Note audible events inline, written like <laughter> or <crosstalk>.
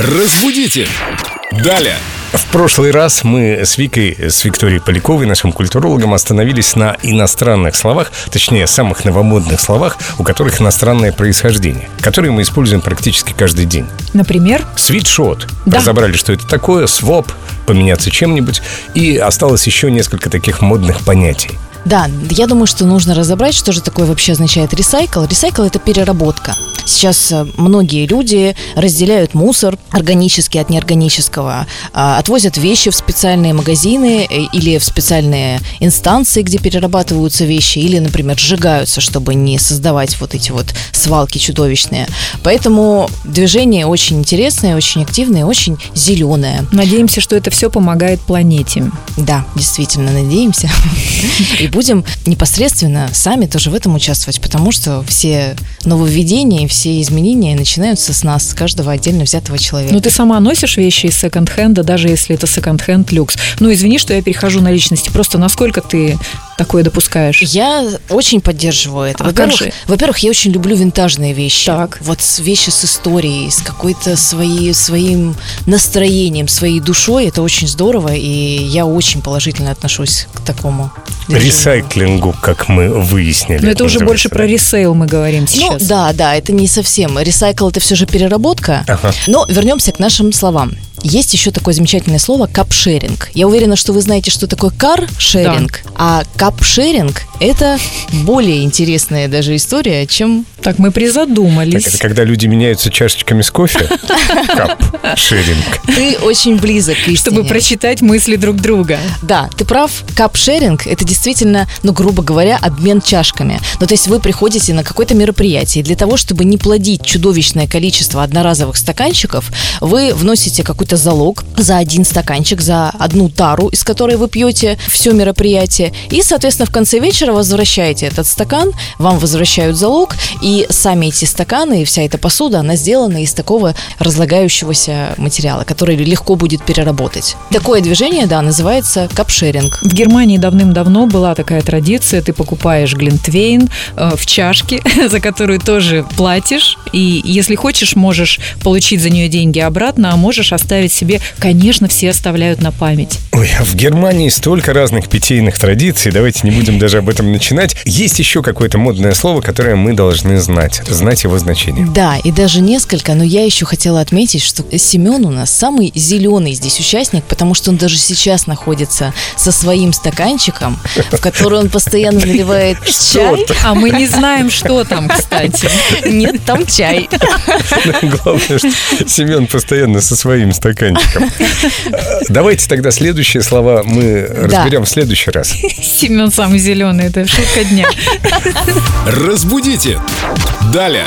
Разбудите! Далее! В прошлый раз мы с Викой, с Викторией Поляковой, нашим культурологом, остановились на иностранных словах, точнее, самых новомодных словах, у которых иностранное происхождение, которые мы используем практически каждый день. Например? Свитшот. Да. Разобрали, что это такое, своп, поменяться чем-нибудь, и осталось еще несколько таких модных понятий. Да, я думаю, что нужно разобрать, что же такое вообще означает ресайкл. Ресайкл – это переработка. Сейчас э, многие люди разделяют мусор органический от неорганического, а, отвозят вещи в специальные магазины э, или в специальные инстанции, где перерабатываются вещи, или, например, сжигаются, чтобы не создавать вот эти вот свалки чудовищные. Поэтому движение очень интересное, очень активное, очень зеленое. Надеемся, что это все помогает планете. Да, действительно, надеемся. И <laughs> будем непосредственно сами тоже в этом участвовать, потому что все нововведения и все изменения начинаются с нас, с каждого отдельно взятого человека. Ну, ты сама носишь вещи из секонд-хенда, даже если это секонд-хенд люкс. Ну, извини, что я перехожу на личности. Просто насколько ты такое допускаешь? Я очень поддерживаю это. А Во-первых, во-первых, я очень люблю винтажные вещи. Так. Вот вещи с историей, с какой-то своей, своим настроением, своей душой. Это очень здорово, и я очень положительно отношусь к такому. движению. Ресайклингу, как мы выяснили. Но это уже больше да. про ресейл мы говорим Ну сейчас. да, да, это не совсем. Ресайкл это все же переработка. Ага. Но вернемся к нашим словам. Есть еще такое замечательное слово капшеринг. Я уверена, что вы знаете, что такое каршеринг, а капшеринг это более интересная даже история, чем Так, мы Так призадумались. это когда люди меняются чашечками с кофе? <laughs> Cup, sharing. ты очень близок к истине. Чтобы прочитать мысли друг друга. Да, ты прав. Капшеринг – это действительно, ну, грубо говоря, обмен чашками. Ну, то есть вы приходите на какое-то мероприятие, и для того, чтобы не плодить чудовищное количество одноразовых стаканчиков, вы вносите какой-то залог за один стаканчик, за одну тару, из которой вы пьете все мероприятие, и, соответственно, в конце вечера возвращаете этот стакан, вам возвращают залог, и сами эти стаканы и вся эта посуда, она сделана из такого разлагающегося материала, который легко будет переработать. Такое движение, да, называется капшеринг. В Германии давным-давно была такая традиция, ты покупаешь глинтвейн э, в чашке, <laughs> за которую тоже платишь, и если хочешь, можешь получить за нее деньги обратно, а можешь оставить себе, конечно, все оставляют на память. Ой, а в Германии столько разных питейных традиций, давайте не будем даже об этом начинать. Есть еще какое-то модное слово, которое мы должны знать, знать его значение. Да, и даже несколько, но я еще хотела отметить, что Семен у нас самый зеленый здесь участник, потому что он даже сейчас находится со своим стаканчиком, в который он постоянно наливает <laughs> чай. А мы не знаем, что там, кстати. Нет, там чай. Главное, что Семен постоянно со своим стаканчиком. Давайте тогда следующие слова мы разберем в следующий раз. Семен самый зеленый, это шутка дня. Разбудите! Далее!